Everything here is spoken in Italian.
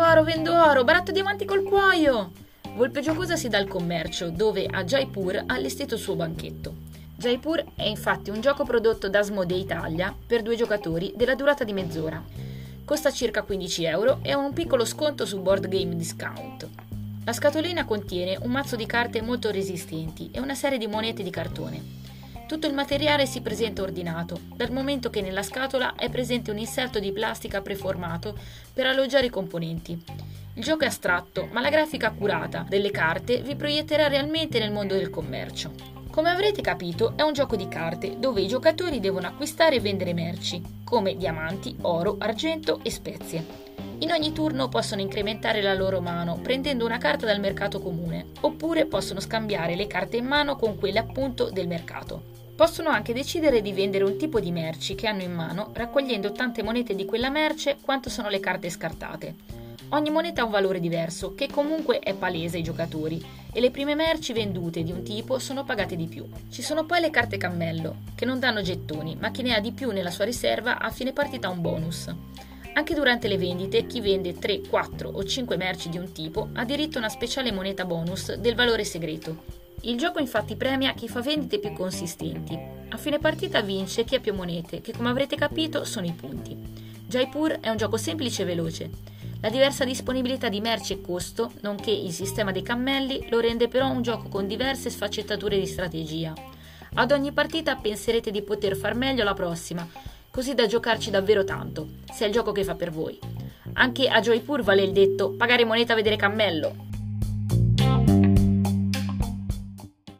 oro, vendo oro, baratto diamanti col cuoio! Volpe Giocosa si dà al commercio, dove a Jaipur ha allestito il suo banchetto. Jaipur è infatti un gioco prodotto da Asmodee Italia per due giocatori della durata di mezz'ora. Costa circa 15 euro e ha un piccolo sconto su Board Game Discount. La scatolina contiene un mazzo di carte molto resistenti e una serie di monete di cartone. Tutto il materiale si presenta ordinato, dal momento che nella scatola è presente un inserto di plastica preformato per alloggiare i componenti. Il gioco è astratto, ma la grafica accurata delle carte vi proietterà realmente nel mondo del commercio. Come avrete capito, è un gioco di carte dove i giocatori devono acquistare e vendere merci, come diamanti, oro, argento e spezie. In ogni turno possono incrementare la loro mano prendendo una carta dal mercato comune, oppure possono scambiare le carte in mano con quelle appunto del mercato. Possono anche decidere di vendere un tipo di merci che hanno in mano, raccogliendo tante monete di quella merce quanto sono le carte scartate. Ogni moneta ha un valore diverso, che comunque è palese ai giocatori, e le prime merci vendute di un tipo sono pagate di più. Ci sono poi le carte cammello, che non danno gettoni, ma chi ne ha di più nella sua riserva a fine partita un bonus. Anche durante le vendite, chi vende 3, 4 o 5 merci di un tipo ha diritto a una speciale moneta bonus del valore segreto, il gioco infatti premia chi fa vendite più consistenti. A fine partita vince chi ha più monete, che come avrete capito sono i punti. Jaipur è un gioco semplice e veloce. La diversa disponibilità di merci e costo, nonché il sistema dei cammelli, lo rende però un gioco con diverse sfaccettature di strategia. Ad ogni partita penserete di poter far meglio la prossima, così da giocarci davvero tanto, se è il gioco che fa per voi. Anche a Jaipur vale il detto pagare moneta a vedere cammello.